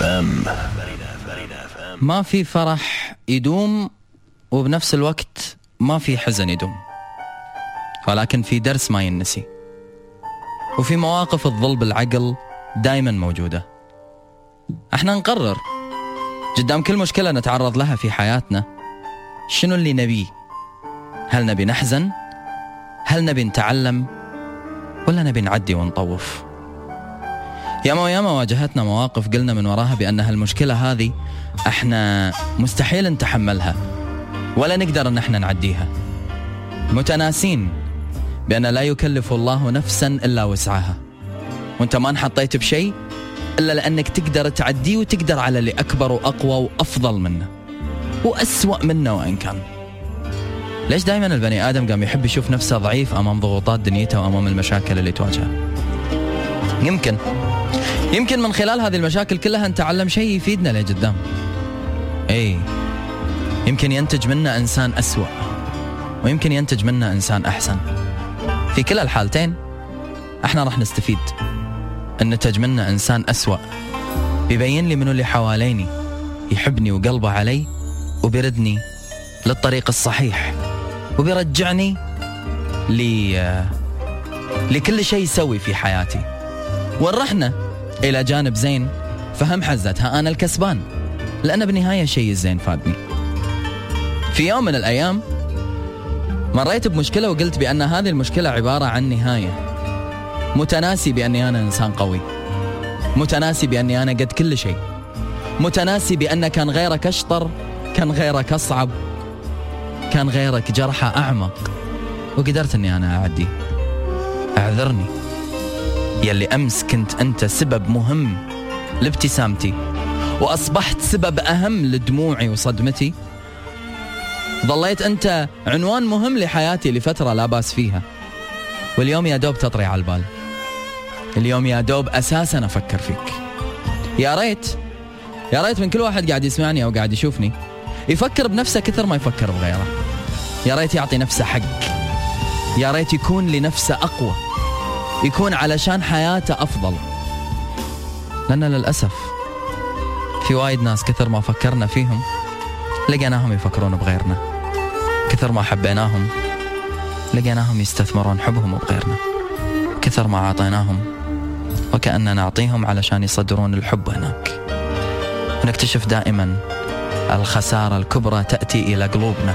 FM. ما في فرح يدوم وبنفس الوقت ما في حزن يدوم. ولكن في درس ما ينسي. وفي مواقف تظل بالعقل دايما موجودة. إحنا نقرر قدام كل مشكلة نتعرض لها في حياتنا. شنو اللي نبيه هل نبي نحزن؟ هل نبي نتعلم؟ ولا نبي نعدي ونطوف؟ ياما وياما واجهتنا مواقف قلنا من وراها بأن هالمشكلة هذه إحنا مستحيل نتحملها ولا نقدر ان إحنا نعديها. متناسين بأن لا يكلف الله نفسا إلا وسعها. وانت ما انحطيت بشيء إلا لأنك تقدر تعديه وتقدر على اللي أكبر وأقوى وأفضل منه. وأسوأ منه وإن كان. ليش دائما البني آدم قام يحب يشوف نفسه ضعيف أمام ضغوطات دنيته وأمام المشاكل اللي تواجهه؟ يمكن. يمكن من خلال هذه المشاكل كلها نتعلم شيء يفيدنا لقدام. إي. يمكن ينتج منا إنسان أسوأ ويمكن ينتج منا إنسان أحسن. في كلا الحالتين إحنا راح نستفيد. النتج منا إنسان أسوأ بيبين لي منو اللي حواليني يحبني وقلبه علي وبيردني للطريق الصحيح وبيرجعني ل لكل شيء يسوي في حياتي. وان رحنا إلى جانب زين فهم حزتها أنا الكسبان لأن بالنهاية الشيء الزين فادني. في يوم من الأيام مريت بمشكلة وقلت بأن هذه المشكلة عبارة عن نهاية. متناسي بأني أنا إنسان قوي. متناسي بأني أنا قد كل شيء. متناسي بأن كان غيرك أشطر كان غيرك أصعب كان غيرك جرحه أعمق. وقدرت أني أنا أعدي. أعذرني. يلي أمس كنت أنت سبب مهم لابتسامتي وأصبحت سبب أهم لدموعي وصدمتي. ظليت أنت عنوان مهم لحياتي لفترة لا بأس فيها. واليوم يا دوب تطري على البال. اليوم يا دوب أساسا أفكر فيك. يا ريت يا ريت من كل واحد قاعد يسمعني أو قاعد يشوفني يفكر بنفسه كثر ما يفكر بغيره. يا ريت يعطي نفسه حق. يا ريت يكون لنفسه أقوى. يكون علشان حياته أفضل. لأن للأسف في وايد ناس كثر ما فكرنا فيهم لقيناهم يفكرون بغيرنا. كثر ما حبيناهم لقيناهم يستثمرون حبهم بغيرنا. كثر ما أعطيناهم وكأننا نعطيهم علشان يصدرون الحب هناك. ونكتشف دائما الخسارة الكبرى تأتي إلى قلوبنا.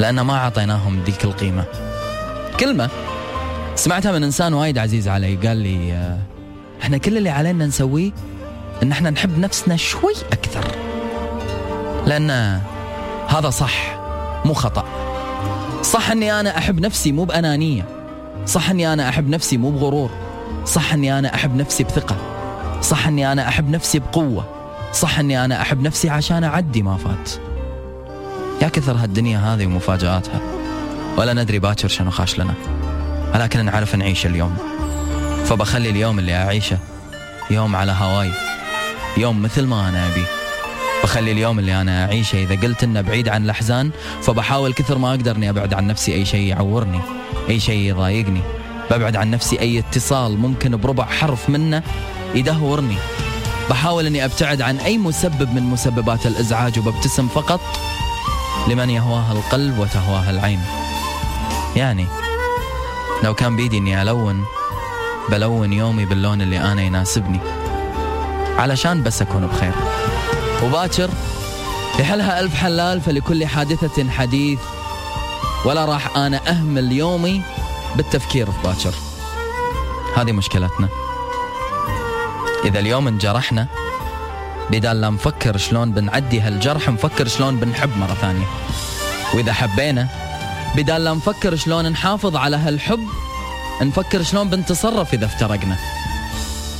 لأن ما أعطيناهم ذيك القيمة. كلمة. سمعتها من إنسان وايد عزيز علي قال لي آه، إحنا كل اللي علينا نسويه إن إحنا نحب نفسنا شوي أكثر لأن هذا صح مو خطأ. صح أني أنا أحب نفسي مو بأنانية صح أني أنا أحب نفسي مو بغرور صح أني أنا أحب نفسي بثقة صح أني أنا أحب نفسي بقوة صح أني أنا أحب نفسي عشان أعدي ما فات. يا كثر هالدنيا هذه ومفاجآتها ولا ندري باكر شنو خاش لنا. ولكن نعرف نعيش اليوم. فبخلي اليوم اللي أعيشه يوم على هواي. يوم مثل ما أنا أبي. بخلي اليوم اللي أنا أعيشه إذا قلت إنه بعيد عن الأحزان فبحاول كثر ما أقدر إني أبعد عن نفسي أي شيء يعورني أي شيء يضايقني. ببعد عن نفسي أي اتصال ممكن بربع حرف منه يدهورني. بحاول إني أبتعد عن أي مسبب من مسببات الإزعاج وببتسم فقط لمن يهواها القلب وتهواها العين. يعني لو كان بيدي إني ألون بلون يومي باللون اللي أنا يناسبني. علشان بس أكون بخير. وباكر يحلها ألف حلال فلكل حادثة حديث. ولا راح أنا أهمل يومي بالتفكير في باكر. هذه مشكلتنا. إذا اليوم انجرحنا بدال لا نفكر شلون بنعدي هالجرح نفكر شلون بنحب مرة ثانية. وإذا حبينا بدال لا نفكر شلون نحافظ على هالحب نفكر شلون بنتصرف إذا افترقنا.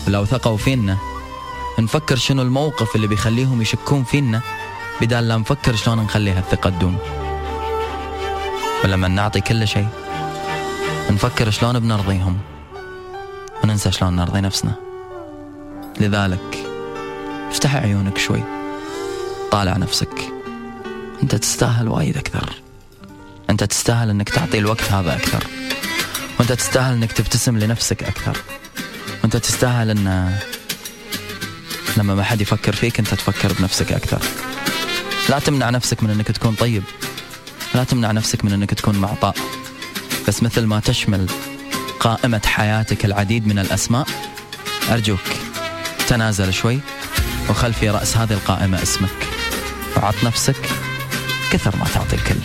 لو ثقوا فينا نفكر شنو الموقف اللي بيخليهم يشكون فينا بدال لا نفكر شلون نخلي هالثقة تدوم. ولما نعطي كل شيء نفكر شلون بنرضيهم. وننسى شلون نرضي نفسنا. لذلك افتح عيونك شوي. طالع نفسك. أنت تستاهل وايد أكثر. أنت تستاهل إنك تعطي الوقت هذا أكثر. وأنت تستاهل إنك تبتسم لنفسك أكثر. وأنت تستاهل إن لما ما حد يفكر فيك أنت تفكر بنفسك أكثر. لا تمنع نفسك من إنك تكون طيب. لا تمنع نفسك من إنك تكون معطاء بس مثل ما تشمل قائمة حياتك العديد من الأسماء أرجوك تنازل شوي وخل في رأس هذه القائمة اسمك. وعط نفسك كثر ما تعطي الكل.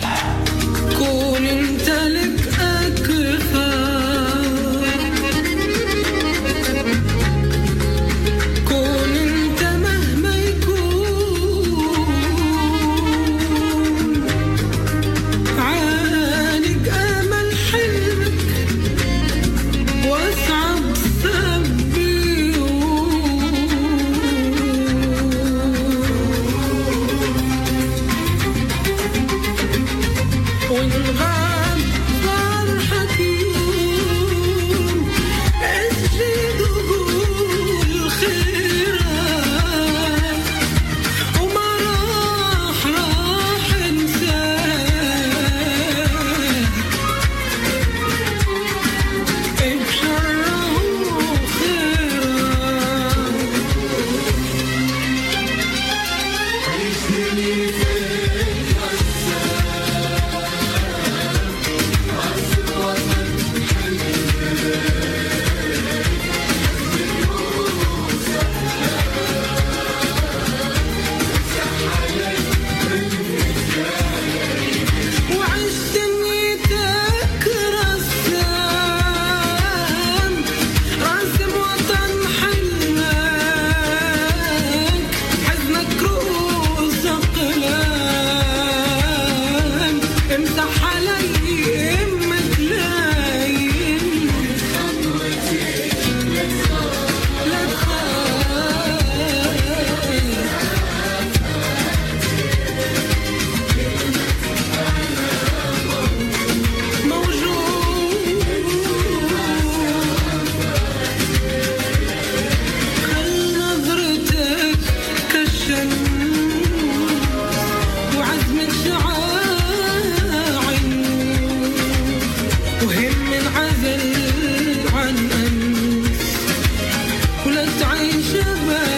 my sugar